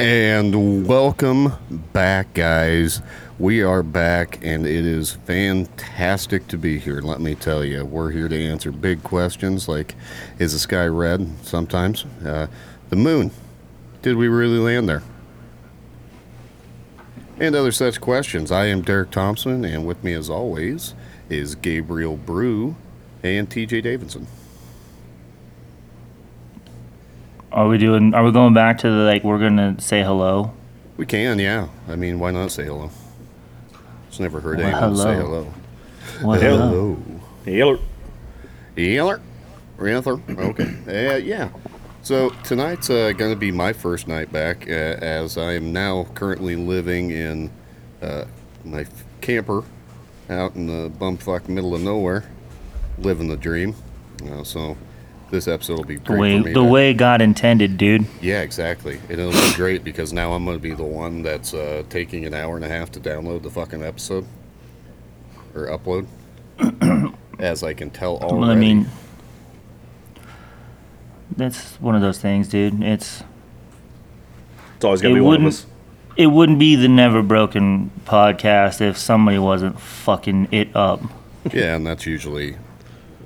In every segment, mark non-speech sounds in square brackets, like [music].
And welcome back, guys. We are back, and it is fantastic to be here. Let me tell you, we're here to answer big questions like Is the sky red? Sometimes. Uh, the moon. Did we really land there? And other such questions. I am Derek Thompson, and with me, as always, is Gabriel Brew and TJ Davidson. Are we doing? Are we going back to the like? We're gonna say hello. We can, yeah. I mean, why not say hello? It's never heard Well, anyone say hello. hello. Well, Hello. Yeller. Yeller. Ranther. Okay. Uh, yeah. So tonight's uh, going to be my first night back, uh, as I am now currently living in uh, my f- camper out in the bumfuck middle of nowhere, living the dream. Uh, so this episode will be The great way for me. the to- way God intended, dude. Yeah, exactly. And it'll be great because now I'm going to be the one that's uh, taking an hour and a half to download the fucking episode or upload, [clears throat] as I can tell already. Well, I mean, that's one of those things, dude. It's It's always gonna be one of wouldn't- us. it wouldn't be the Never Broken podcast if somebody wasn't fucking it up. yeah, and that's usually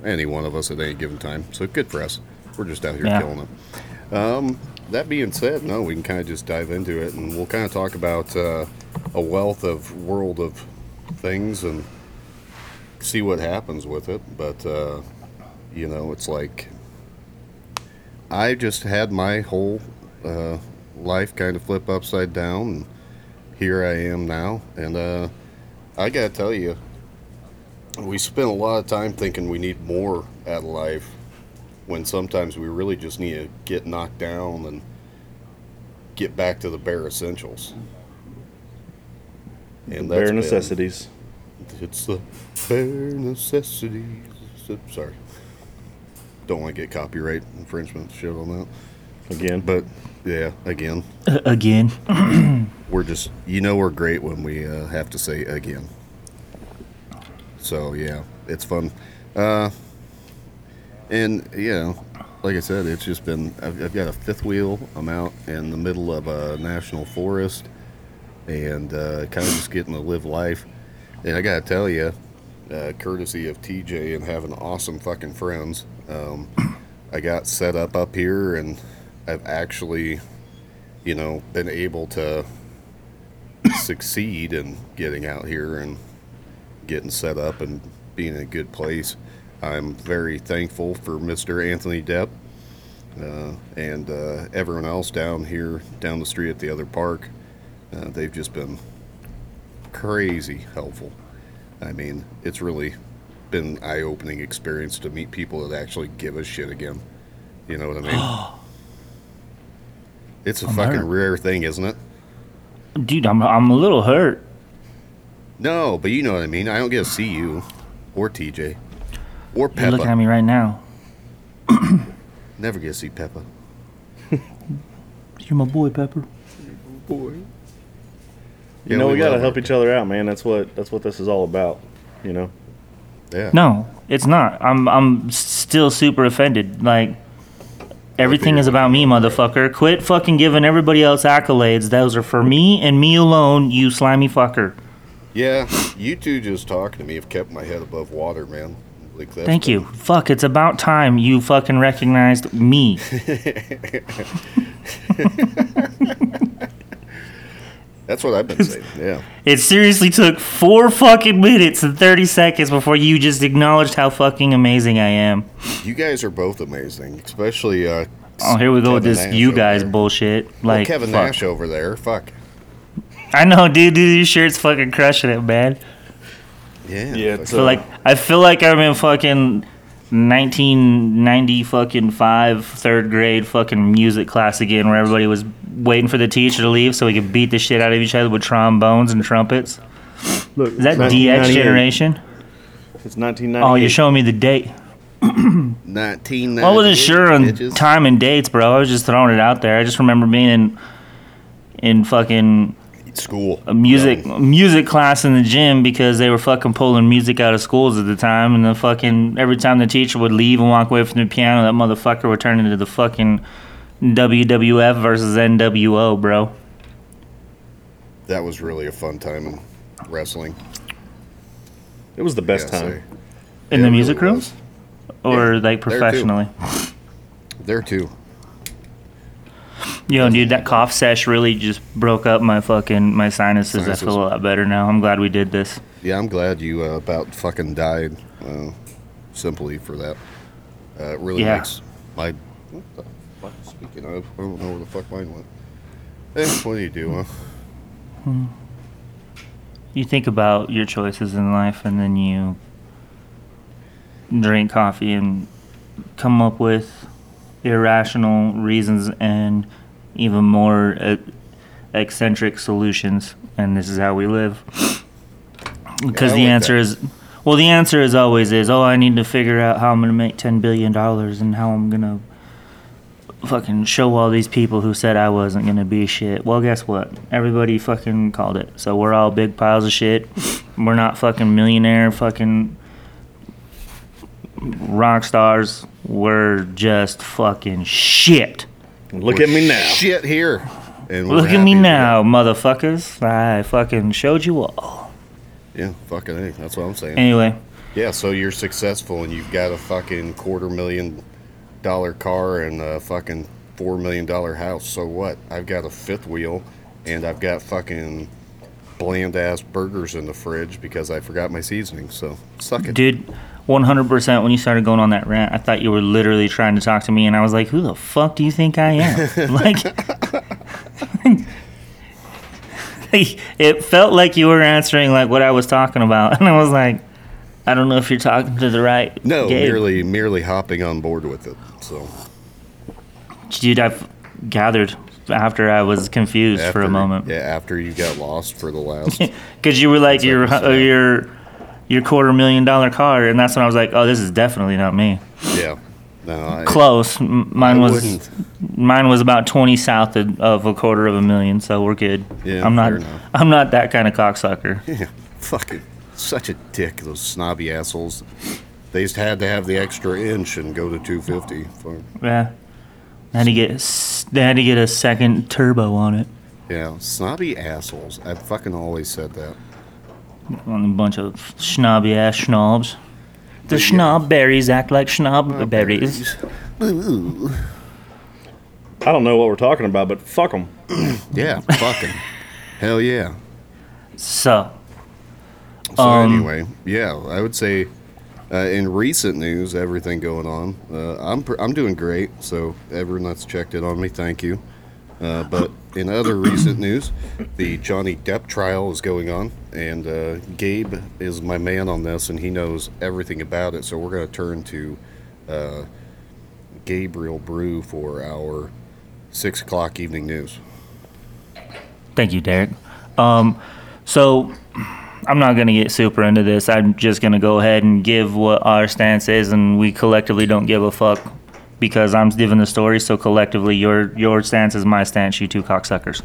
any one of us at any given time. So good for us. We're just out here Yeah. killing it. Um, that being said, no, we can kind of just dive into it, and we'll kind of talk about uh, a wealth of world of things and see what happens with it. But uh, you know, it's like I just had my whole uh, life kind of flip upside down, and here I am now. And uh, I gotta tell you, we spend a lot of time thinking we need more at life when sometimes we really just need to get knocked down and get back to the bare essentials. And the Bare been- necessities. it's the bare necessities. Sorry. Don't want to get copyright infringement shit on that. Again. But yeah, again, Again, [clears throat] we're just, you know, we're great when we uh, have to say again. So yeah, it's fun. Uh, and, you know, like I said, it's just been, I've, I've got a fifth wheel. I'm out in the middle of a national forest and uh, kind of just getting to live life. And I got to tell you, uh, courtesy of TJ and having awesome fucking friends, um, I got set up up here and I've actually, you know, been able to succeed in getting out here and getting set up and being in a good place. I'm very thankful for Mr. Anthony Depp uh, and uh, everyone else down here, down the street at the other park. Uh, they've just been crazy helpful. I mean, it's really been an eye-opening experience to meet people that actually give a shit again. You know what I mean? [gasps] it's a I'm fucking hurt. rare thing, isn't it? dude, I'm I'm a little hurt. No, but you know what I mean. I don't get to see you or TJ or Peppa. You're looking at me right now. [coughs] Never get to see Peppa. [laughs] You're my boy, Pepper. Boy. you know we, gotta love help her. each other out, man. That's what that's what this is all about. You know. Yeah. No, it's not. I'm I'm still super offended. Like everything is about me, motherfucker. Quit fucking giving everybody else accolades. Those are for me and me alone. You slimy fucker. Yeah, you two just talking to me have kept my head above water, man. Like Thank you. Fuck, it's about time you fucking recognized me. [laughs] That's what I've been saying. Yeah. It seriously took four fucking minutes and 30 seconds before you just acknowledged how fucking amazing I am. You guys are both amazing, especially uh Oh, here we go with this Nash you guys there. bullshit. Well, Like, Kevin fuck. Nash over there. Fuck. I know, dude, dude, your shirt's fucking crushing it, man. Yeah. Yeah, it's, I feel like I feel like I'm in fucking 1990 fucking five third grade fucking music class again, where everybody was waiting for the teacher to leave so we could beat the shit out of each other with trombones and trumpets. Look, Is that DX generation? It's 1990. Oh, you're showing me the date. 1990. I wasn't sure on bitches. time and dates, bro. I was just throwing it out there. I just remember being in in fucking School. a music Young. music class in the gym because they were fucking pulling music out of schools at the time, and the fucking every time the teacher would leave and walk away from the piano, that motherfucker would turn into the fucking WWF versus NWO, bro. that was really a fun time in wrestling. It was the best Yeah, time. say. In Yeah, the music really rooms? Or Yeah, like there too. professionally? There too. Yo, dude, that cough sesh really just broke up my fucking my sinuses. I feel a lot better now. I'm glad we did this. Yeah, I'm glad you uh, about fucking died. Uh, simply for that. Uh, it really Yeah. makes my. What the fuck? Speaking of, I don't know where the fuck mine went. Eh, what do you do, huh? You think about your choices in life, and then you drink coffee and come up with irrational reasons and even more uh, eccentric solutions. And this is how we live. Because I the like answer that. is, well, the answer is always is, oh, I need to figure out how I'm gonna make ten billion dollars and how I'm gonna fucking show all these people who said I wasn't gonna be shit. Well, guess what? Everybody fucking called it. So we're all big piles of shit. We're not fucking millionaire fucking rock stars. We're just fucking shit. Look at me now. Shit here. And Look at me happy with now, motherfuckers. I fucking showed you all. Yeah, fucking hey, that's what I'm saying. Anyway, Yeah, so you're successful and you've got a fucking quarter million dollar car and a fucking four million dollar house. So what? I've got a fifth wheel and I've got fucking bland ass burgers in the fridge because I forgot my seasoning. So suck it. dude, 100% when you started going on that rant, I thought you were literally trying to talk to me, and I was like, who the fuck do you think I am? [laughs] like, it felt like you were answering like what I was talking about, [laughs] and I was like, I don't know if you're talking to the right. No, Gabe. merely merely hopping on board with it. So dude. I've gathered after I was confused for a moment Yeah, after you got lost for the last [laughs] because you were like you're, the your quarter million dollar car, and that's when I was like, oh, this is definitely not me. Yeah. No, I, Close. Mine I was wouldn't. mine was about twenty south of, of a quarter of a million, so we're good. Yeah, I'm not. I'm not that kind of cocksucker. Yeah, fucking such a dick, those snobby assholes. They just had to have the extra inch and go to 250. Fuck. Yeah. They had to get they had to get a second turbo on it. Yeah, snobby assholes. I've fucking always said that. On a bunch of snobby ass schnobs. The But yeah. schnob berries act like schnob berries. I don't know what we're talking about, but fuck them. [clears throat] Yeah, fucking. Hell yeah. So So Um, anyway, yeah, I would say uh, in recent news, everything going on, uh, I'm pr- I'm doing great. So everyone that's checked in on me, thank you. Uh, but in other recent news, the Johnny Depp trial is going on, and uh, Gabe is my man on this, and he knows everything about it. So we're going to turn to uh, Gabriel Brew for our six o'clock evening news. Thank you, Derek. Um, so I'm not going to get super into this. I'm just going to go ahead and give what our stance is, and we collectively don't give a fuck because I'm giving the story. So collectively, your your stance is my stance. You two cocksuckers.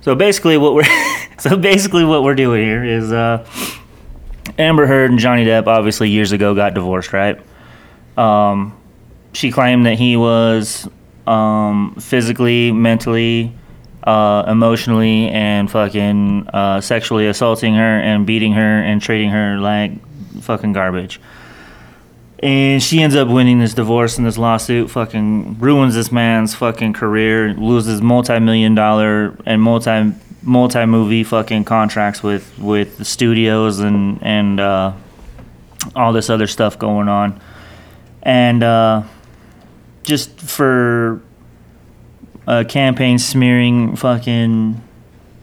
So basically, what we're [laughs] so basically what we're doing here is uh, Amber Heard and Johnny Depp obviously years ago got divorced, right? Um, she claimed that he was um, physically, mentally, uh, emotionally, and fucking uh, sexually assaulting her and beating her and treating her like fucking garbage. And she ends up winning this divorce and this lawsuit fucking ruins this man's fucking career, loses multi-million dollar and multi multi movie fucking contracts with with the studios and and uh, all this other stuff going on. And uh, just for a campaign smearing fucking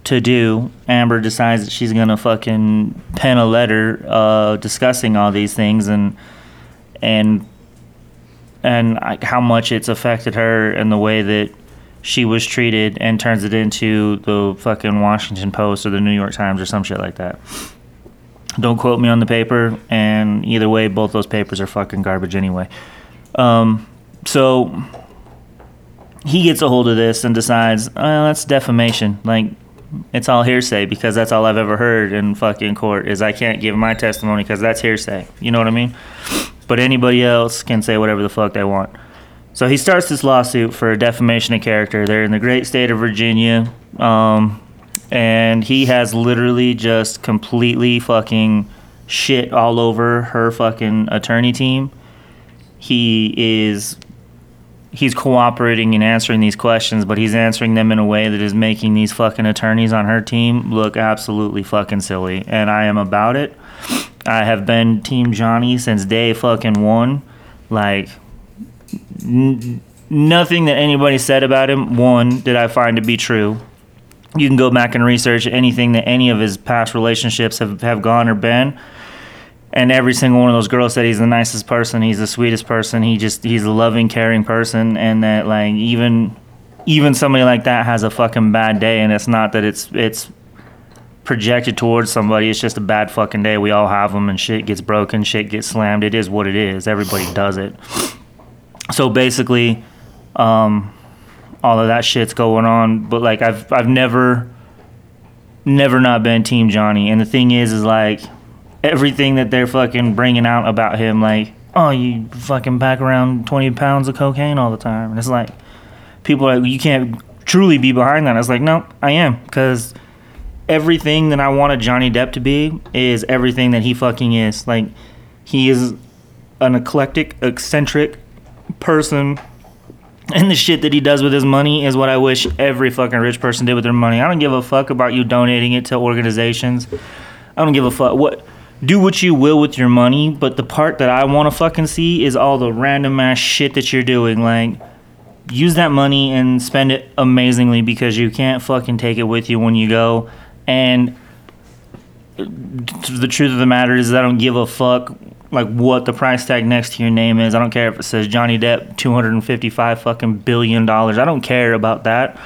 to do, Amber decides that she's gonna fucking pen a letter uh, discussing all these things and and and how much it's affected her and the way that she was treated and turns it into the fucking Washington Post or the New York Times or some shit like that. Don't quote me on the paper, and either way, both those papers are fucking garbage anyway. Um, so he gets a hold of this and decides, oh, that's defamation. Like, it's all hearsay because that's all I've ever heard in fucking court is I can't give my testimony because that's hearsay. You know what I mean? But anybody else can say whatever the fuck they want. So he starts this lawsuit for defamation of character. They're in the great state of Virginia. Um, and he has literally just completely fucking shit all over her fucking attorney team. He is he's cooperating and answering these questions, but he's answering them in a way that is making these fucking attorneys on her team look absolutely fucking silly. And I am about it. I have been Team Johnny since day fucking one. Like, n- nothing that anybody said about him, one, did I find to be true. You can go back and research anything that any of his past relationships have, have gone or been and every single one of those girls said he's the nicest person he's the sweetest person he just he's a loving caring person and that like even even somebody like that has a fucking bad day and it's not that it's it's projected towards somebody it's just a bad fucking day we all have them and shit gets broken shit gets slammed it is what it is everybody does it so basically um all of that shit's going on but like i've i've never never not been team johnny and the thing is is like everything that they're fucking bringing out about him, like, oh, you fucking pack around 20 pounds of cocaine all the time. And it's like, people are like, you can't truly be behind that. I was like, no, I am. Because everything that I wanted Johnny Depp to be is everything that he fucking is. Like, he is an eclectic, eccentric person. And the shit that he does with his money is what I wish every fucking rich person did with their money. I don't give a fuck about you donating it to organizations. I don't give a fuck what do what you will with your money, but the part that I want to fucking see is all the random ass shit that you're doing. Like, use that money and spend it amazingly because you can't fucking take it with you when you go. And the truth of the matter is, I don't give a fuck like what the price tag next to your name is. I don't care if it says Johnny Depp 255 fucking billion dollars. I don't care about that.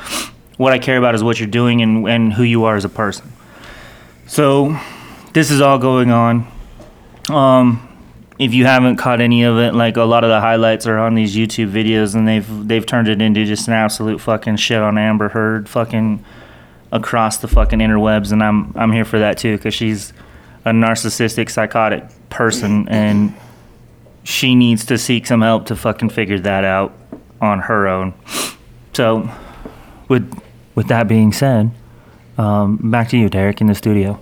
What I care about is what you're doing and, and who you are as a person. So this is all going on. Um, if you haven't caught any of it, like a lot of the highlights are on these YouTube videos, and they've they've turned it into just an absolute fucking shit on Amber Heard, fucking across the fucking interwebs, and I'm I'm here for that too, because she's a narcissistic, psychotic person, and she needs to seek some help to fucking figure that out on her own. So, with with that being said, um, back to you, Derek, in the studio.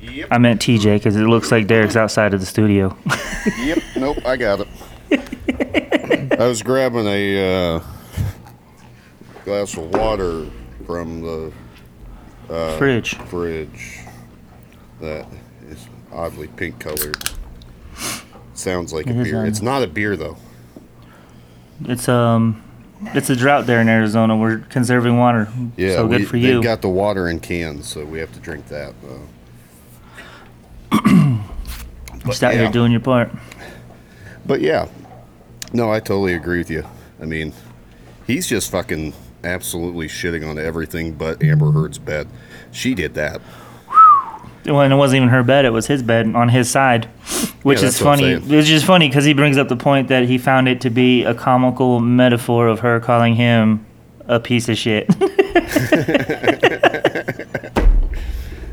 Yep. I meant TJ because it looks like Derek's outside of the studio. Yep. Nope. I got it. [laughs] I was grabbing a uh, glass of water from the Fridge. fridge that is oddly pink colored. Sounds like a beer. It's not a beer though. It's um, it's a drought there in Arizona. We're conserving water. Yeah, so good we, for you. They've got the water in cans, so we have to drink that. Though. [clears throat] Just out yeah. here doing your part. But yeah, no, I totally agree with you. I mean, he's just fucking absolutely shitting on everything but Amber Heard's bed. She did that. Well, and it wasn't even her bed; it was his bed on his side, which Yeah, is that's what I'm funny. It's just funny because he brings up the point that he found it to be a comical metaphor of her calling him a piece of shit. [laughs]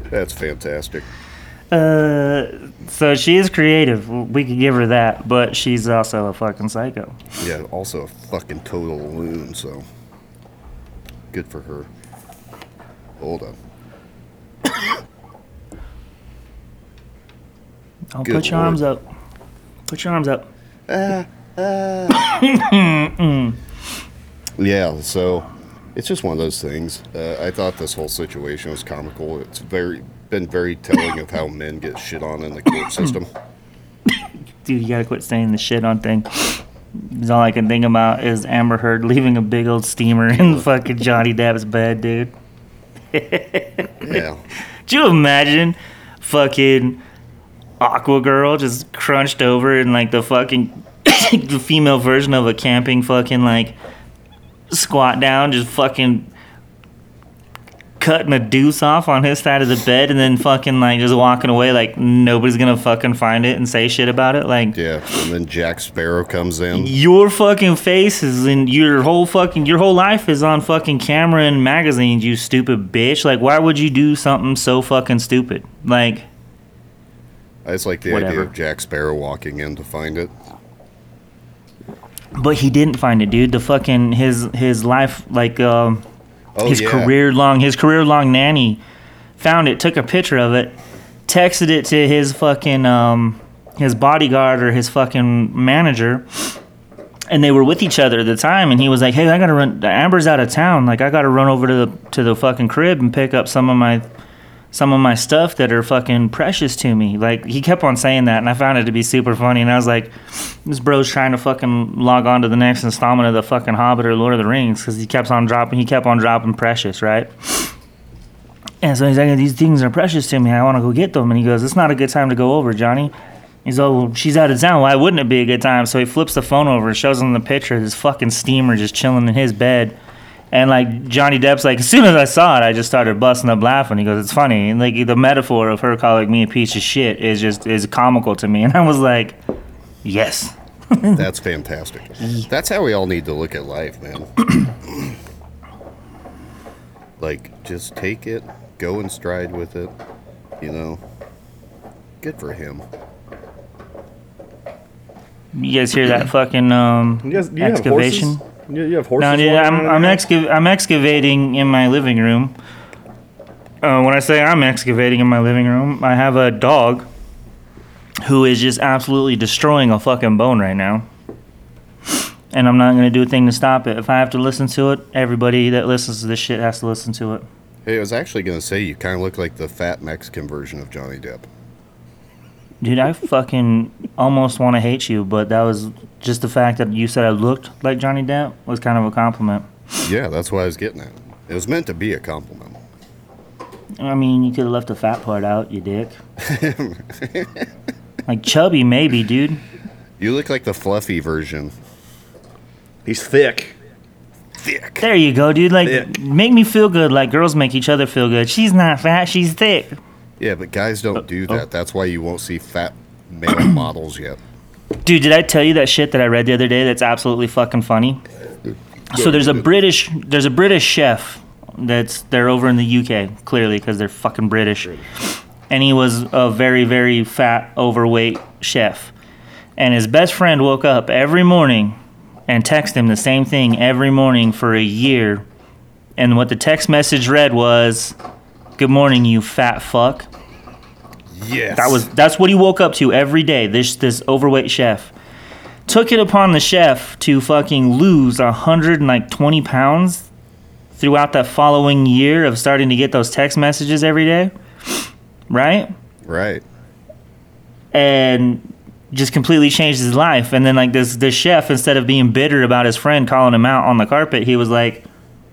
That's fantastic. uh, so she is creative. We could give her that, but she's also a fucking psycho. Yeah, also a fucking total loon, so good for her. Hold on. Oh, Good put your lord. arms up. Put your arms up. Yeah, so it's just one of those things. Uh, I thought this whole situation was comical. It's very been very telling of how men get shit on in the court system. Dude, you gotta quit saying the shit on thing. All I can think about is Amber Heard leaving a big old steamer in fucking Johnny Depp's bed, dude. Yeah, [laughs] Could you imagine fucking Aqua Girl just crunched over in like the fucking [coughs] the female version of a camping fucking like squat down, just fucking cutting a deuce off on his side of the bed and then fucking like just walking away like nobody's gonna fucking find it and say shit about it. Like yeah. And then Jack Sparrow comes in. your fucking face is in your whole fucking your whole life is on fucking camera and magazines, you stupid bitch. Like why would you do something so fucking stupid? Like I just like the idea of Jack Sparrow walking in to find it. But he didn't find it, dude. The fucking his his life like um Oh, his yeah. career long his career long nanny found it, took a picture of it, texted it to his fucking um his bodyguard or his fucking manager. And they were with each other at the time, and he was like, "Hey, I gotta run. Amber's out of town. Like, I gotta run over to the to the fucking crib and pick up some of my some of my stuff that are fucking precious to me." Like, he kept on saying that, and I found it to be super funny. And I was like, "This bro's trying to fucking log on to the next installment of the fucking Hobbit or Lord of the Rings because he kept on dropping. He kept on dropping precious, right?" And so he's like, "These things are precious to me. I want to go get them." And he goes, "It's not a good time to go over, Johnny." He's oh, well, she's out of town. Why wouldn't it be a good time? So he flips the phone over, shows him the picture of this fucking steamer just chilling in his bed. And like Johnny Depp's like, as soon as I saw it, I just started busting up laughing. He goes, "It's funny." And like the metaphor of her calling me a piece of shit is just is comical to me. And I was like, "Yes, [laughs] That's fantastic. That's how we all need to look at life, man. [clears throat] like, just take it, go in stride with it, you know. Good for him. you guys hear that fucking um You guys, you excavation?" Have horses? You, you have horses? No, dude, I'm I'm, in your house? excav- I'm excavating in my living room. Uh, when I say I'm excavating in my living room, I have a dog who is just absolutely destroying a fucking bone right now. And I'm not gonna do a thing to stop it. If I have to listen to it, everybody that listens to this shit has to listen to it. Hey, I was actually going to say you kind of look like the fat Mexican version of Johnny Depp. Dude, I fucking almost want to hate you, but that was just the fact that you said I looked like Johnny Depp was kind of a compliment. Yeah, that's what I was getting at. It was meant to be a compliment. I mean, you could have left the fat part out, you dick. [laughs] like chubby, maybe, dude. You look like the fluffy version. He's thick. Thick. There you go, dude. Like, Thick. make me feel good. Like girls make each other feel good. She's not fat. She's thick. Yeah, but guys don't oh, do oh. that. That's why you won't see fat male [coughs] models yet. Dude, did I tell you that shit that I read the other day? That's absolutely fucking funny. So there's a British, there's a British chef that's they're over in the UK clearly because they're fucking British, and he was a very very fat overweight chef, and his best friend woke up every morning and texted him the same thing every morning for a year, and what the text message read was, "Good morning, you fat fuck." Yes. That was that's what he woke up to every day. This this overweight chef took it upon the chef to fucking lose a hundred and like twenty pounds throughout that following year of starting to get those text messages every day, right? right. And just completely changed his life. And then like this this chef, instead of being bitter about his friend calling him out on the carpet, he was like,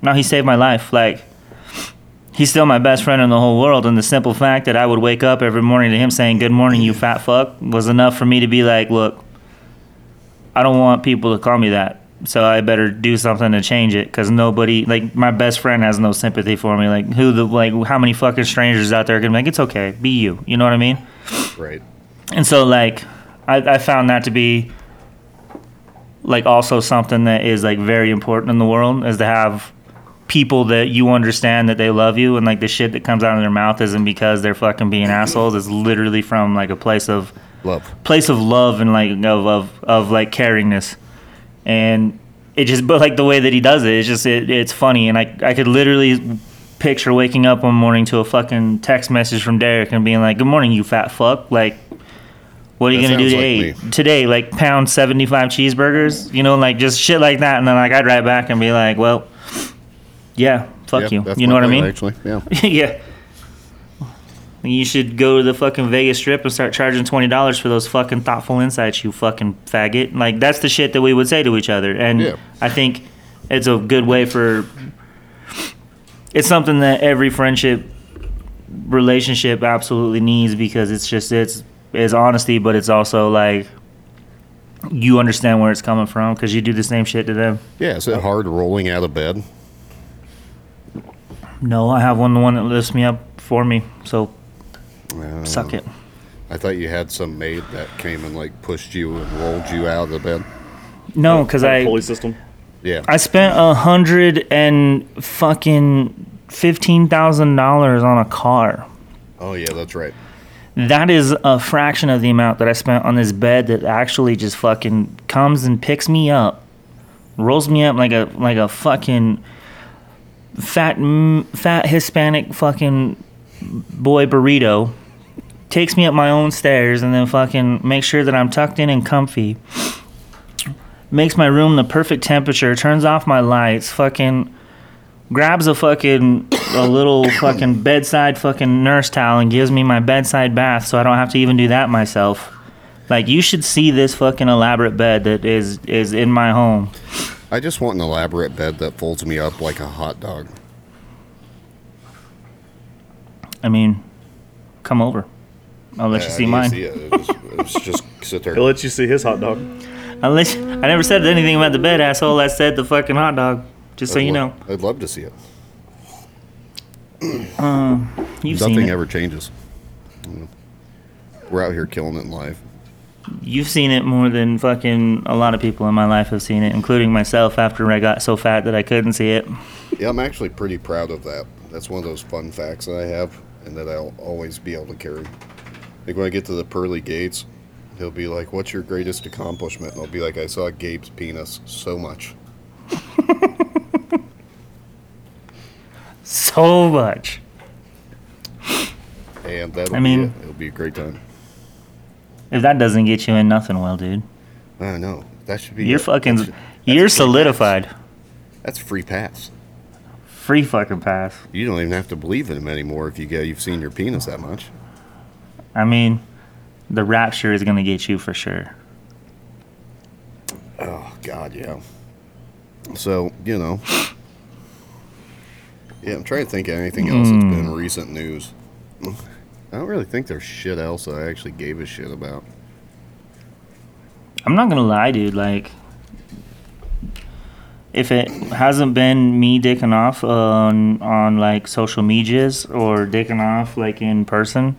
"No, he saved my life." Like. He's still my best friend in the whole world, and the simple fact that I would wake up every morning to him saying "Good morning, you fat fuck" was enough for me to be like, "Look, I don't want people to call me that, so I better do something to change it." Because nobody, like my best friend, has no sympathy for me. Like who the like how many fucking strangers out there can be like, "It's okay, be you." You know what I mean? Right. And so like I, I found that to be like also something that is like very important in the world is to have people that you understand that they love you and like the shit that comes out of their mouth isn't because they're fucking being assholes. It's literally from like a place of Love. place of love and like of of, of like caringness. And it just but like the way that he does it, it's just it, it's funny and I I could literally picture waking up one morning to a fucking text message from Derek and being like, "Good morning, you fat fuck." Like what are you That gonna do today? like today, like pound seventy five cheeseburgers, you know, like just shit like that, and then like I'd write back and be like, "Well, yeah, fuck Yep, you," you know what I mean? Actually, yeah. [laughs] yeah. You should go to the fucking Vegas Strip and start charging twenty dollars for those fucking thoughtful insights, you fucking faggot. Like that's the shit that we would say to each other, and Yeah. I think it's a good way for. It's something that every friendship relationship absolutely needs because it's just it's it's honesty, but it's also like you understand where it's coming from because you do the same shit to them. Yeah. Is it hard rolling out of bed? No, I have one the one that lifts me up for me, so Uh, suck it. I thought you had some maid that came and like pushed you and rolled you out of the bed. No, because I pulley system. Yeah. I spent a hundred and fucking fifteen thousand dollars on a car. oh yeah, that's right. That is a fraction of the amount that I spent on this bed that actually just fucking comes and picks me up, rolls me up like a like a fucking fat fat Hispanic fucking boy burrito takes me up my own stairs and then fucking makes sure that I'm tucked in and comfy. Makes my room the perfect temperature, turns off my lights, fucking grabs a fucking a little [coughs] fucking bedside fucking nurse towel and gives me my bedside bath so I don't have to even do that myself. Like you should see this fucking elaborate bed that is is in my home. I just want an elaborate bed that folds me up like a hot dog. I mean, come over. I'll let you see mine. See it. It was- it was [laughs] just sit there. He'll let you see his hot dog. I'll let you, I never said anything about the bed, asshole. I said the fucking hot dog. Just so I'd you lo- know, I'd love to see it. [clears throat] Um, you've Nothing seen it. ever changes. We're out here killing it in life. You've seen it more than fucking a lot of people in my life have seen it, including myself. After I got so fat that I couldn't see it. Yeah, I'm actually pretty proud of that. That's one of those fun facts that I have and that I'll always be able to carry. Like when I get to the pearly gates, he'll be like, What's your greatest accomplishment? And I'll be like, I saw Gabe's penis so much. [laughs] So much. And that'll I mean- be it. It'll be a great time. If that doesn't get you in, nothing will, dude. I don't know. That should be You're fucking. That's- You're solidified. pass. That's free pass. Free fucking pass. You don't even have to believe in him anymore if you get you've seen your penis that much. I mean, the rapture is gonna get you for sure. Oh God, yeah. So you know, yeah. I'm trying to think of anything else that's hmm. been recent news. I don't really think there's shit else that I actually gave a shit about. I'm not gonna lie, dude. Like, if it hasn't been me dicking off on on like social medias or dicking off like in person,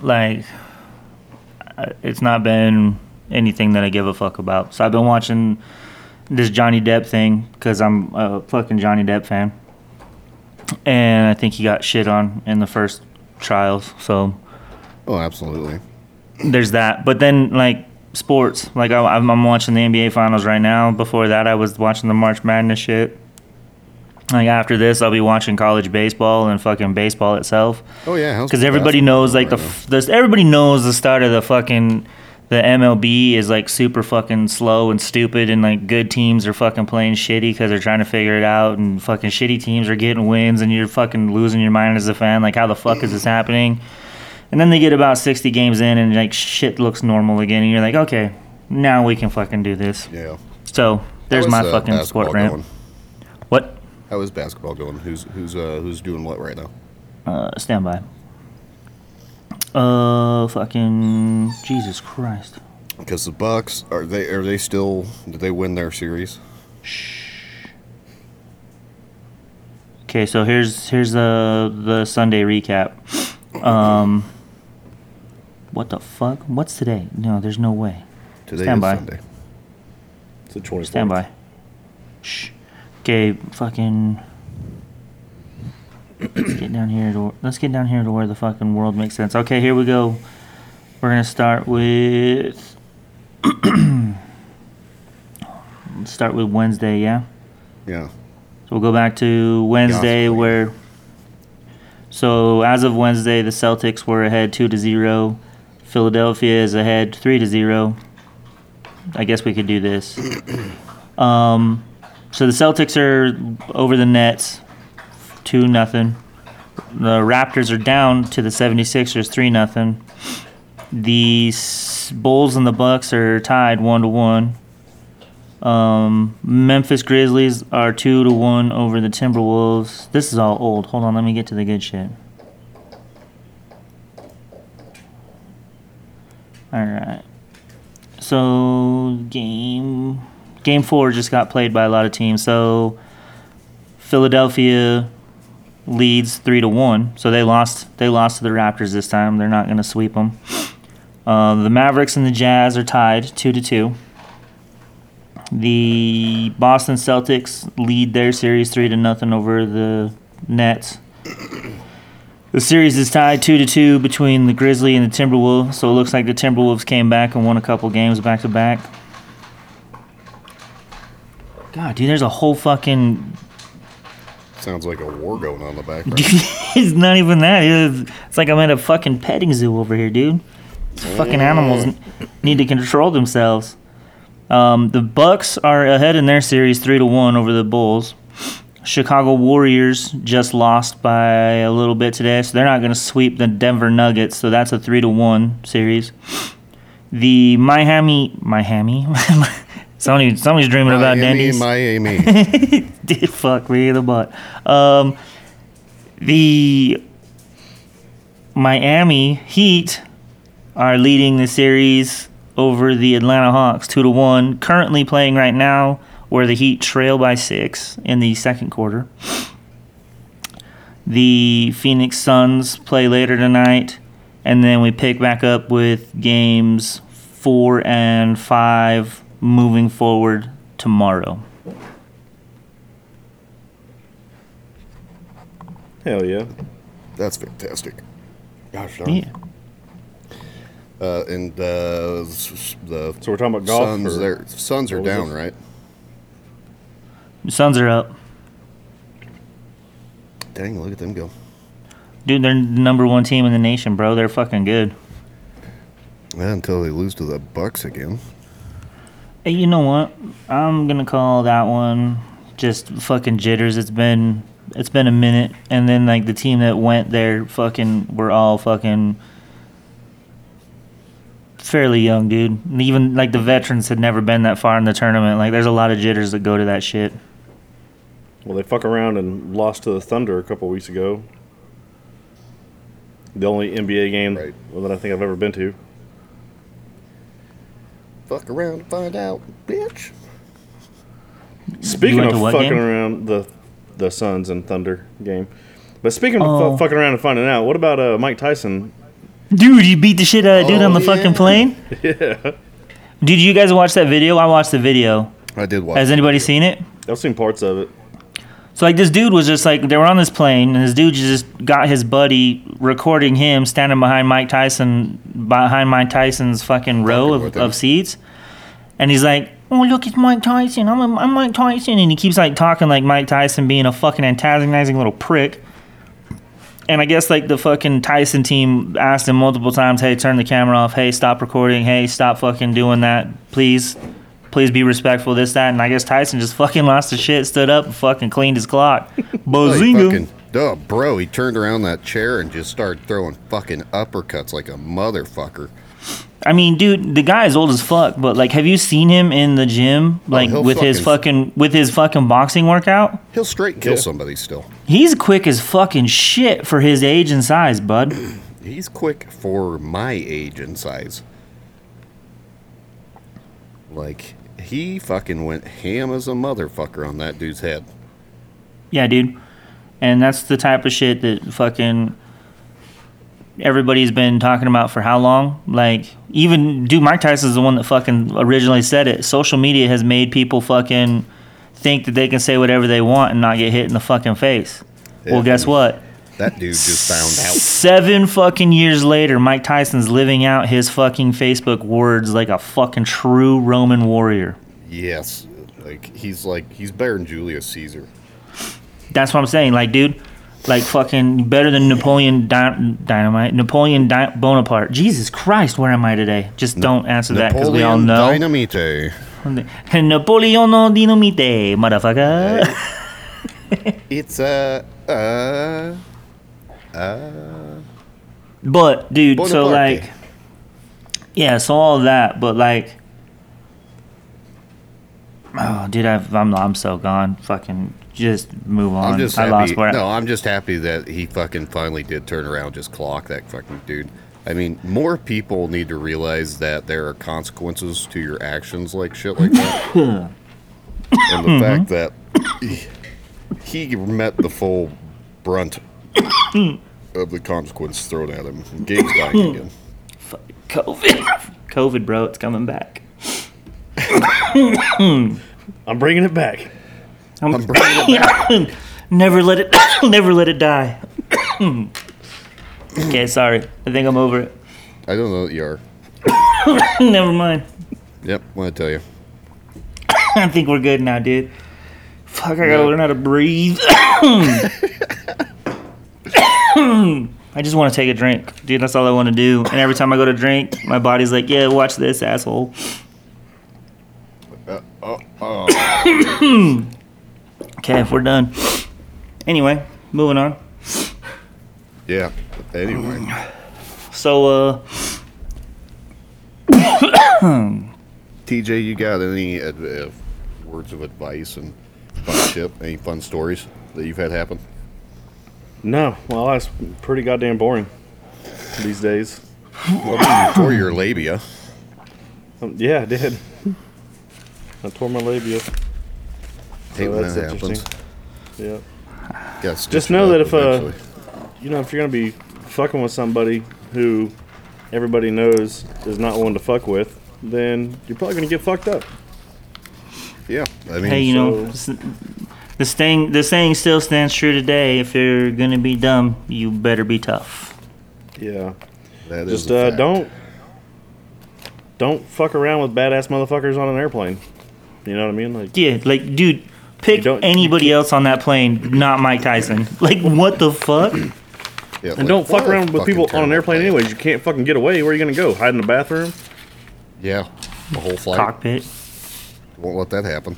like it's not been anything that I give a fuck about. So I've been watching this Johnny Depp thing because I'm a fucking Johnny Depp fan, and I think he got shit on in the first trials. So Oh, absolutely. there's that. But then like sports, like I, I'm, I'm watching the NBA finals right now. Before that, I was watching the March Madness shit. Like after this, I'll be watching college baseball and fucking baseball itself. Oh yeah, Because everybody knows like the, f- the everybody knows the start of the fucking the MLB is like super fucking slow and stupid and like good teams are fucking playing shitty because they're trying to figure it out and fucking shitty teams are getting wins and you're fucking losing your mind as a fan like how the fuck is this happening? And then they get about 60 games in and like shit looks normal again and you're like okay now we can fucking do this. Yeah. So there's my uh, fucking sport rant. going? What? How is basketball going? Who's who's uh who's doing what right now? Uh, stand by. Uh, fucking Jesus Christ. Because the Bucks are they are they still did they win their series? Shh. Okay, so here's here's the the Sunday recap. Um, what the fuck? What's today? No, there's no way. Today Stand is by. Sunday. It's the 24th. Stand by. Shh. Okay, fucking. Let's get down here to let's get down here to where the fucking world makes sense. Okay, here we go. We're gonna start with. let's [clears throat] start with Wednesday, yeah. Yeah. So we'll go back to Wednesday Gospel. where. So as of Wednesday, the Celtics were ahead two to zero. Philadelphia is ahead three to zero. I guess we could do this. [clears throat] Um, so the Celtics are over the Nets, two nothing. The Raptors are down to the 76ers, three nothing. The Bulls and the Bucks are tied one to one. Um, Memphis Grizzlies are two to one over the Timberwolves. This is all old. Hold on, let me get to the good shit. All right. So game game four just got played by a lot of teams. So Philadelphia leads three to one. So they lost. They lost to the Raptors this time. They're not going to sweep them. Uh, the Mavericks and the Jazz are tied two to two. The Boston Celtics lead their series three to nothing over the Nets. The series is tied two to two between the Grizzly and the Timberwolves. So it looks like the Timberwolves came back and won a couple games back to back. God, dude, there's a whole fucking Sounds like a war going on in the background. [laughs] it's not even that. It's, like I'm at a fucking petting zoo over here, dude. These fucking animals need to control themselves. Um, the Bucks are ahead in their series three to one over the Bulls. Chicago Warriors just lost by a little bit today, so they're not going to sweep the Denver Nuggets. So that's a three to one series. The Miami, Miami, [laughs] somebody, somebody's dreaming about Miami, Denny's. Miami. [laughs] Did fuck me in the butt. Um, the Miami Heat are leading the series over the Atlanta Hawks two to one. Currently playing right now, where the Heat trail by six in the second quarter. The Phoenix Suns play later tonight, and then we pick back up with games four and five moving forward tomorrow. Hell yeah. That's fantastic. Gosh darn. Yeah. Uh, and uh, s- s- the So we're talking about golf. Suns, or- they're- Suns are down, this? right? Suns are up. Dang, look at them go. Dude, they're the number one team in the nation, bro. They're fucking good. Yeah, until they lose to the Bucks again. Hey, you know what? I'm gonna call that one just fucking jitters. It's been it's been a minute, and then like the team that went there, fucking, were all fucking fairly young, dude. And Even like the veterans had never been that far in the tournament. Like, there's a lot of jitters that go to that shit. Well, they fuck around and lost to the Thunder a couple weeks ago. The only NBA game Right. that I think I've ever been to. Fuck around and find out, bitch. Speaking went of fucking game? around, the the Suns and Thunder game. But speaking of Oh. fu- fucking around and finding out, what about uh, Mike Tyson? Dude, you beat the shit out of dude Oh, on the fucking plane. [laughs] yeah, Did you guys watch that video? I watched the video. I did watch. Has anybody video. seen it? I've seen parts of it. So like this dude was just like they were on this plane and this dude just got his buddy recording him standing behind Mike Tyson behind Mike Tyson's fucking row of, of seats. And he's like, Oh look, it's Mike Tyson. I'm, I'm Mike Tyson and he keeps like talking like Mike Tyson being a fucking antagonizing little prick. And I guess like the fucking Tyson team asked him multiple times, Hey, turn the camera off, hey, stop recording, hey, stop fucking doing that, please. Please be respectful, this, that, and I guess Tyson just fucking lost his shit, stood up, and fucking cleaned his clock. [laughs] Oh, he Bazinga. fucking, duh, bro, he turned around that chair and just started throwing fucking uppercuts like a motherfucker. I mean, dude, the guy is old as fuck, but like, have you seen him in the gym, oh, like he'll with his fucking- fucking with his fucking boxing workout? He'll straight kill Yeah. somebody still. He's quick as fucking shit for his age and size, bud. [clears throat] He's quick for my age and size. Like, he fucking went ham as a motherfucker on that dude's head. Yeah, dude. And that's the type of shit that fucking everybody's been talking about for how long? Like, even dude, Mike Tyson's the one that fucking originally said it. Social media has made people fucking think that they can say whatever they want and not get hit in the fucking face. Well, guess what? That dude just found out. Seven fucking years later, Mike Tyson's living out his fucking Facebook words like a fucking true Roman warrior. Yes. Like, he's like, he's better than Julius Caesar. That's what I'm saying. Like, dude, like fucking better than Napoleon Dy- Dynamite, Napoleon Di- Bonaparte. Jesus Christ, where am I today? Just don't answer that because we all know. Dynamite. [laughs] Napoleono Dinamite, motherfucker. It's uh uh uh But dude, so like, yeah, so all that, but like, oh, dude, I've, I'm I'm so gone. Fucking just move on. I'm just I happy. lost where. no, I'm just happy that he fucking finally did turn around, just clock that fucking dude. I mean, more people need to realize that there are consequences to your actions, like shit like that, [laughs] and the Mm-hmm. fact that he, he met the full brunt [coughs] of the consequence thrown at him. Game's dying hmm. again. COVID, [laughs] COVID, bro, it's coming back. [coughs] I'm bringing it back. I'm, I'm bringing it back. [coughs] never let it, [coughs] never let it die. okay, sorry. I think I'm over it. I don't know that you are. never mind. Yep, want to tell you. I think we're good now, dude. Fuck, I gotta learn how to breathe. [laughs] [clears throat] I just want to take a drink, dude. That's all I want to do. And every time I go to drink, my body's like, "Yeah, watch this, asshole." Uh, oh, oh. [clears throat] Okay, we're done. Anyway, moving on. yeah. Anyway, So, uh, [coughs] TJ, you got any ad- uh, words of advice and fun? Any fun stories that you've had happen? No, well, that's pretty goddamn boring these days. Or your labia? Um, yeah, I did. I tore my labia. Hate So when that's that happens. interesting. Yeah. Just know that if, uh. You know, if you're gonna be fucking with somebody who everybody knows is not one to fuck with, then you're probably gonna get fucked up. yeah, I mean, hey, you know, so- s- the saying the saying still stands true today. If you're gonna be dumb, you better be tough. Yeah. that is Just a uh, don't don't fuck around with badass motherfuckers on an airplane. You know what I mean? Like Yeah, like, dude, pick don't- anybody else on that plane, not Mike Tyson. [laughs] Like, what the fuck? Yeah, and like, don't fuck around with people on an airplane plan. anyways. You can't fucking get away. Where are you gonna go? Hide in the bathroom? Yeah, the whole flight. Cockpit Won't let that happen.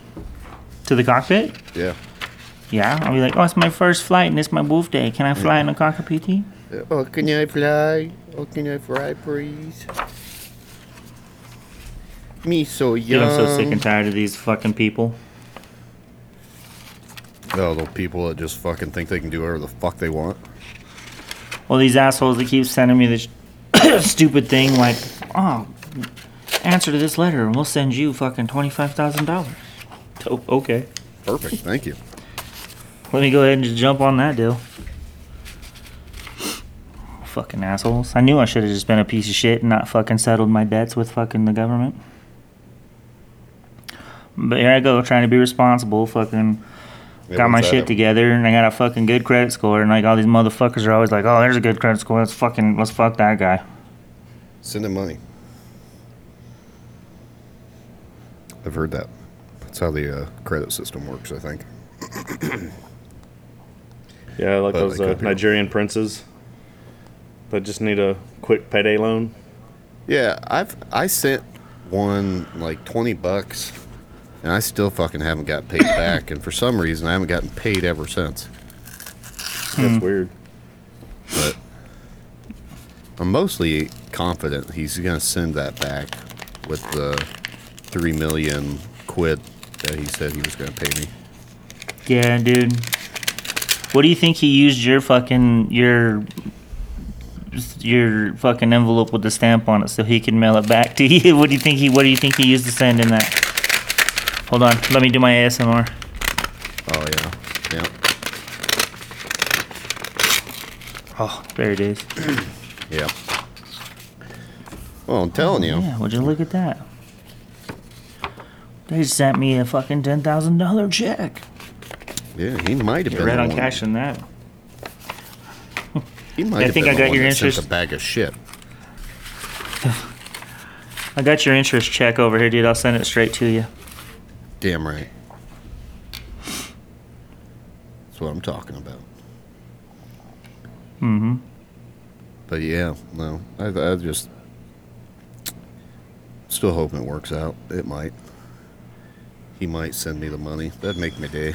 to the cockpit. Yeah. Yeah, I'll be like, oh, it's my first flight and it's my birthday. Can I fly in a cockpit? PT? Oh, can I fly? Oh, can I fly, please? Me so Dude, young. I'm so sick and tired of these fucking people. Oh, the people that just fucking think they can do whatever the fuck they want. Well, these assholes that keep sending me this [coughs] stupid thing like, oh, answer to this letter and we'll send you fucking $25,000. Oh, okay. Perfect, thank you. Let me go ahead and just jump on that deal. Fucking assholes. I knew I should have just been a piece of shit and not fucking settled my debts with fucking the government. But here I go, trying to be responsible, fucking Yeah, got my shit together and I got a fucking good credit score and like all these motherfuckers are always like, Oh, there's a good credit score, let's fucking let's fuck that guy. Send him money. I've heard that. That's how the uh, credit system works, I think. [clears throat] Yeah, like But those I uh, could be wrong. Nigerian princes that just need a quick payday loan. Yeah, I've I sent one like twenty bucks, and I still fucking haven't got paid [coughs] back. And for some reason, I haven't gotten paid ever since. That's weird. But I'm mostly confident he's gonna send that back with the three million quid that he said he was gonna pay me. Yeah, dude. What do you think he used your fucking your your fucking envelope with the stamp on it so he can mail it back to you? [laughs] What do you think he what do you think he used to send in that? Hold on, let me do my ASMR. Oh yeah, yeah. Oh, there it is. [clears throat] Yeah. Well, I'm telling you. Yeah, would you look at that? They sent me a fucking ten thousand dollar check. Yeah, he might have You're been right the on one- cashing that. He might I have think been I the got one your that sent interest. A bag of shit. [laughs] I got your interest check over here, dude. I'll send it straight to you. Damn right. That's what I'm talking about. Mm-hmm. But yeah, no, I, I just still hoping it works out. It might. He might send me the money. That'd make my day.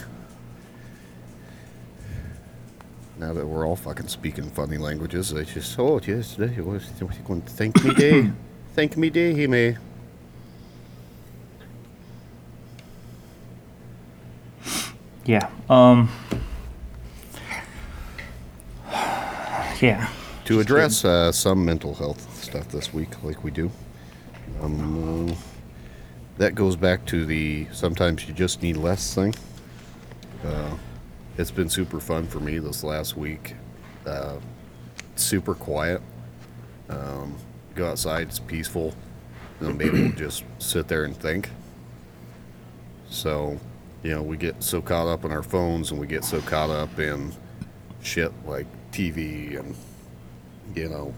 Now that we're all fucking speaking funny languages, I just oh yes, they was going to thank me day, [coughs] thank me day, he may. Yeah. Um. Yeah. to address uh, some mental health stuff this week, like we do. Um, that goes back to the sometimes you just need less thing. Uh, it's been super fun for me this last week. Uh, super quiet. Um, go outside, it's peaceful, and I'm able to just sit there and think. So, you know, we get so caught up in our phones and we get so caught up in shit like TV and you know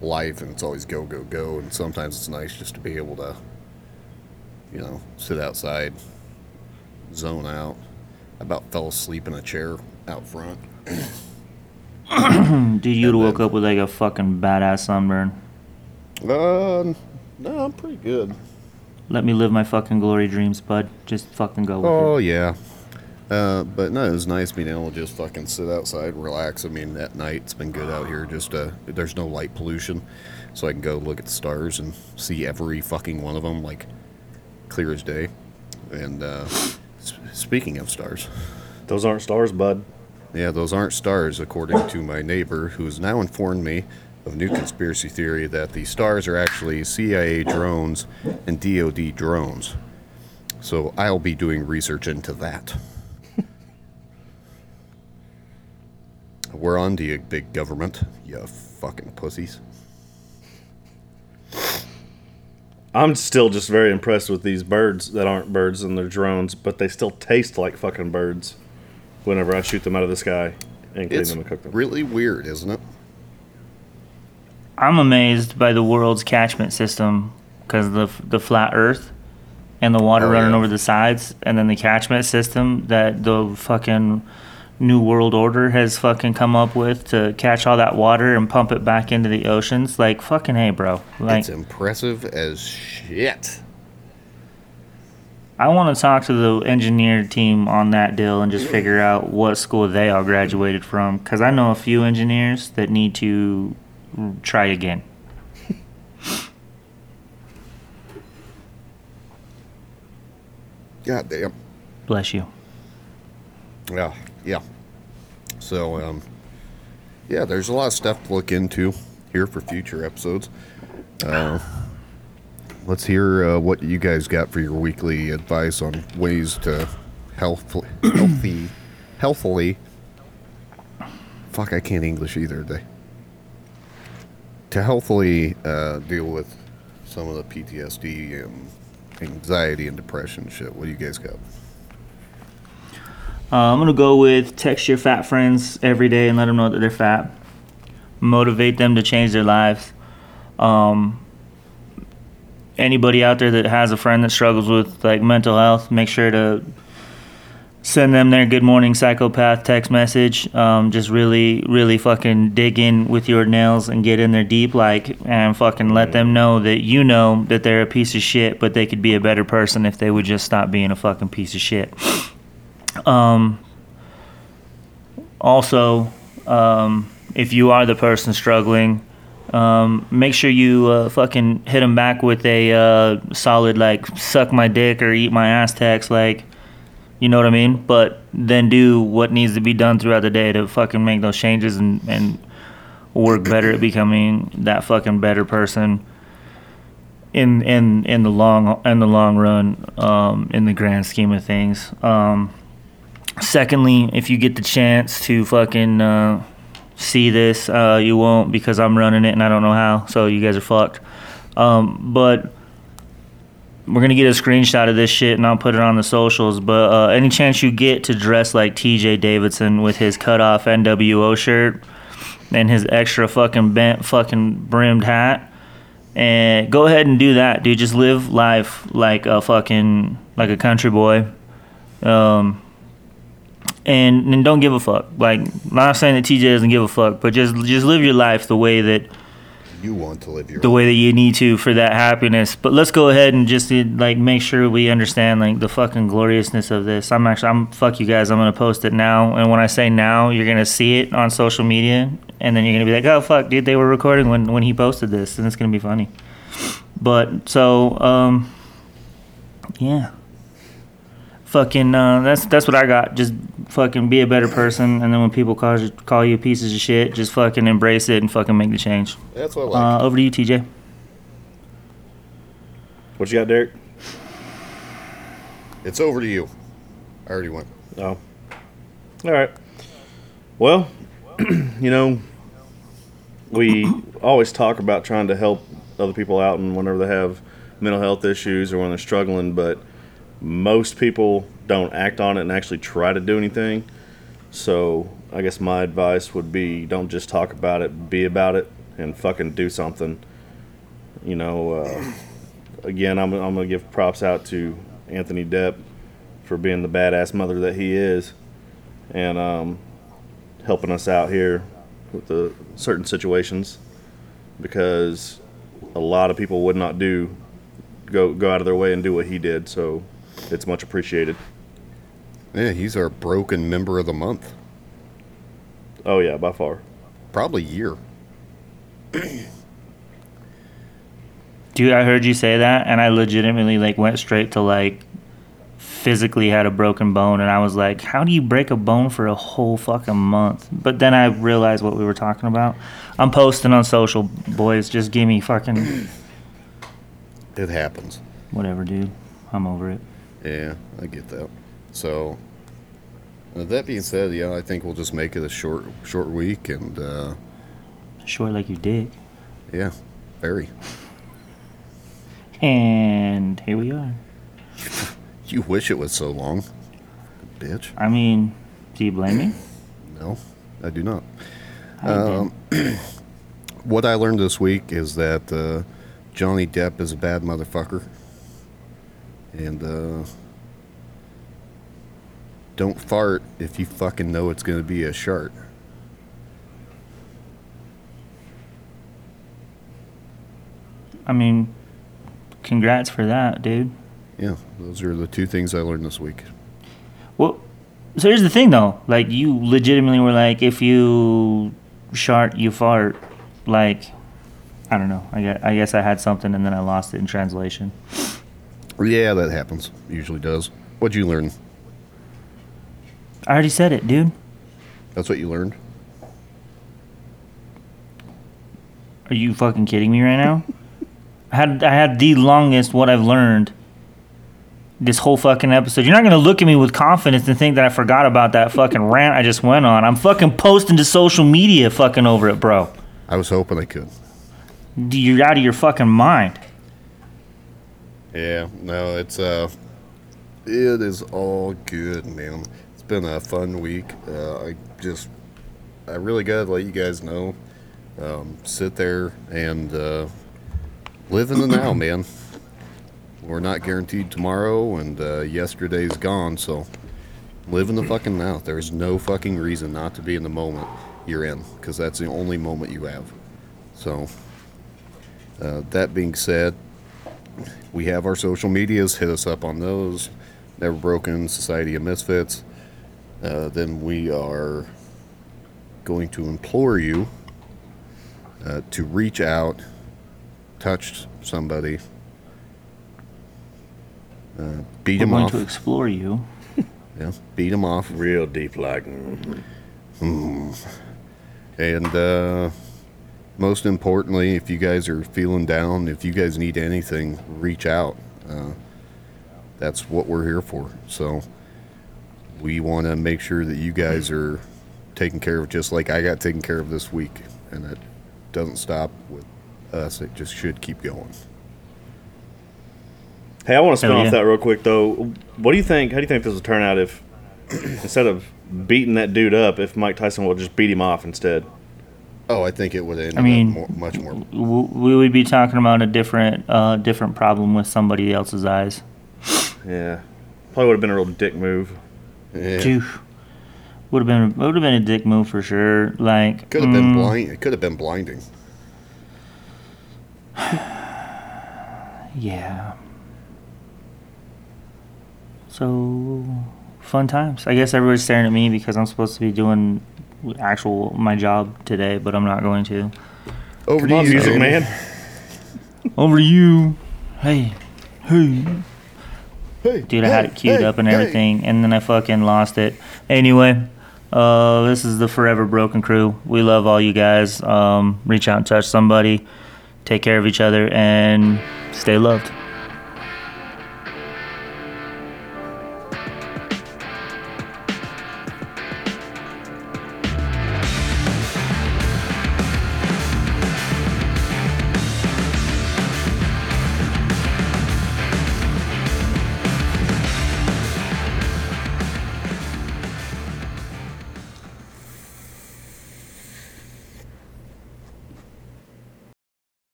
life and it's always go go go and sometimes it's nice just to be able to you know sit outside zone out about fell asleep in a chair out front. [clears throat] Dude, you'd woke up with like a fucking badass sunburn. Uh, no, I'm pretty good. Let me live my fucking glory dreams, bud. Just fucking go with Oh it. yeah. Uh, but no, it was nice being able to just fucking sit outside, and relax. I mean, at night it's been good out here. Just uh, there's no light pollution, so I can go look at the stars and see every fucking one of them like clear as day. And uh, speaking of stars, Those aren't stars, bud. yeah, those aren't stars, according to my neighbor, who has now informed me of new conspiracy theory that the stars are actually CIA drones and DoD drones. So I'll be doing research into that. [laughs] We're on to you, big government, you fucking pussies. I'm still just very impressed with these birds that aren't birds and they're drones, but they still taste like fucking birds whenever I shoot them out of the sky and clean It's them and cook them. really weird, isn't it? I'm amazed by the world's catchment system because the the flat Earth and the water Oh, running yeah. over the sides, and then the catchment system that the fucking New World Order has fucking come up with to catch all that water and pump it back into the oceans. Like fucking hey, bro. Like it's impressive as shit. I want to talk to the engineer team on that deal and just figure out what school they all graduated from because I know a few engineers that need to try again. [laughs] God damn. Bless you. Yeah, yeah. So, um, yeah, there's a lot of stuff to look into here for future episodes. Uh, let's hear uh, what you guys got for your weekly advice on ways to health, healthy, healthily. Fuck, I can't English either today. To healthily uh, deal with some of the PTSD and anxiety and depression shit. What do you guys got? Uh, I'm gonna go with text your fat friends every day and let them know that they're fat. Motivate them to change their lives. Um, anybody out there that has a friend that struggles with like mental health, make sure to send them their good morning psychopath text message. Um, just really, really fucking dig in with your nails and get in there deep, like, and fucking let them know that you know that they're a piece of shit, but they could be a better person if they would just stop being a fucking piece of shit. [laughs] Um, also, um, if you are the person struggling, um, make sure you uh, fucking hit them back with a uh, solid, like, suck my dick or eat my ass text, like, you know what I mean? But then do what needs to be done throughout the day to fucking make those changes and, and work better at becoming that fucking better person in in in the long in the long run um, in the grand scheme of things. Um, secondly, if you get the chance to fucking uh, see this, uh, you won't because I'm running it and I don't know how. So you guys are fucked. Um, but we're gonna get a screenshot of this shit and I'll put it on the socials. But uh, any chance you get to dress like T.J. Davidson with his cut off NWO shirt and his extra fucking bent fucking brimmed hat, and go ahead and do that, dude. Just live life like a fucking like a country boy. Um, and and don't give a fuck. Like, not saying that TJ doesn't give a fuck, but just just live your life the way that You want to live your the way that you need to for that happiness. But let's go ahead and just uh, like make sure we understand like the fucking gloriousness of this. I'm actually I'm fuck you guys. I'm gonna post it now, and when I say now, you're gonna see it on social media, and then you're gonna be like, oh fuck, dude, they were recording when when he posted this, and it's gonna be funny. But so um, yeah. Fucking, uh, that's that's what I got. Just fucking be a better person, and then when people call you, call you pieces of shit, just fucking embrace it and fucking make the change. That's what I like. Uh, over to you, TJ. What you got, Derek? it's over to you. I already went. Oh. All right. Well, [clears throat] you know, we always talk about trying to help other people out and whenever they have mental health issues or when they're struggling, but most people don't act on it and actually try to do anything. So I guess my advice would be don't just talk about it, be about it, and fucking do something. You know, uh, again, I'm, I'm going to give props out to Anthony Depp for being the badass mother that he is, and um, helping us out here with the certain situations because a lot of people would not do go go out of their way and do what he did. So it's much appreciated. Yeah, he's our broken member of the month. Oh yeah, by far. Probably year. Dude, I heard you say that, and I legitimately like went straight to like physically had a broken bone, and I was like, how do you break a bone for a whole fucking month? But then I realized what we were talking about. I'm posting on social, boys. Just give me fucking It happens. whatever, dude. I'm over it. Yeah, I get that. So, uh, that being said, yeah, I think we'll just make it a short, short week, and uh, Short like your dick. yeah, very. And here we are. [laughs] You wish it was so long, bitch. I mean, do you blame me? [clears throat] No, I do not. I Um, [clears throat] what I learned this week is that uh, Johnny Depp is a bad motherfucker, and uh, don't fart if you fucking know it's gonna be a shark. I mean, congrats for that, dude. Yeah, those are the two things I learned this week. Well, so here's the thing, though. Like, you legitimately were like, if you shart, you fart. Like, I don't know. I guess I had something and then I lost it in translation. Yeah, that happens. Usually does. What'd you learn? I already said it, dude. That's what you learned. Are you fucking kidding me right now? [laughs] I had I had the longest what I've learned this whole fucking episode. You're not gonna look at me with confidence and think that I forgot about that fucking [laughs] rant I just went on. I'm fucking posting to social media fucking over it, bro. I was hoping I could. You're out of your fucking mind. Yeah, no, it's uh, it is all good, man. It's been a fun week. Uh, I just, I really gotta let you guys know. Um, sit there and uh, live in the now, [clears throat] man. We're not guaranteed tomorrow, and uh, yesterday's gone. So live in the fucking now. There's no fucking reason not to be in the moment you're in, because that's the only moment you have. So, uh, that being said, we have our social medias. Hit us up on those. Never Broken Society of Misfits. Uh, then we are going to implore you uh, to reach out, touch somebody, uh, beat We're them going off. to explore you. [laughs] Yeah, beat them off. Real deep, like. mm. And uh, most importantly, if you guys are feeling down, if you guys need anything, reach out. Uh, that's what we're here for. So we want to make sure that you guys are taken care of just like I got taken care of this week. And it doesn't stop with us, it just should keep going. Hey, I want to spin Hell off that real quick though. What do you think? How do you think this will turn out if instead of beating that dude up, if Mike Tyson will just beat him off instead? Oh, I think it would end I mean- up more, much more. W- We would be talking about a different, uh, different problem with somebody else's eyes. Yeah, probably would have been a real dick move. Yeah, Phew. Would have been would have been a dick move for sure. Like could have been mm, blind. It could have been blinding. [sighs] Yeah. So fun times. I guess everybody's staring at me because I'm supposed to be doing actual my job today, but I'm not going to. Over Come to on, you, music man. Over to you. Hey, hey. Hey, Dude, I had it queued hey, up and hey. everything, and then I fucking lost it. Anyway, uh, this is the Forever Broken crew. We love all you guys. Um, reach out and touch somebody. Take care of each other and stay loved.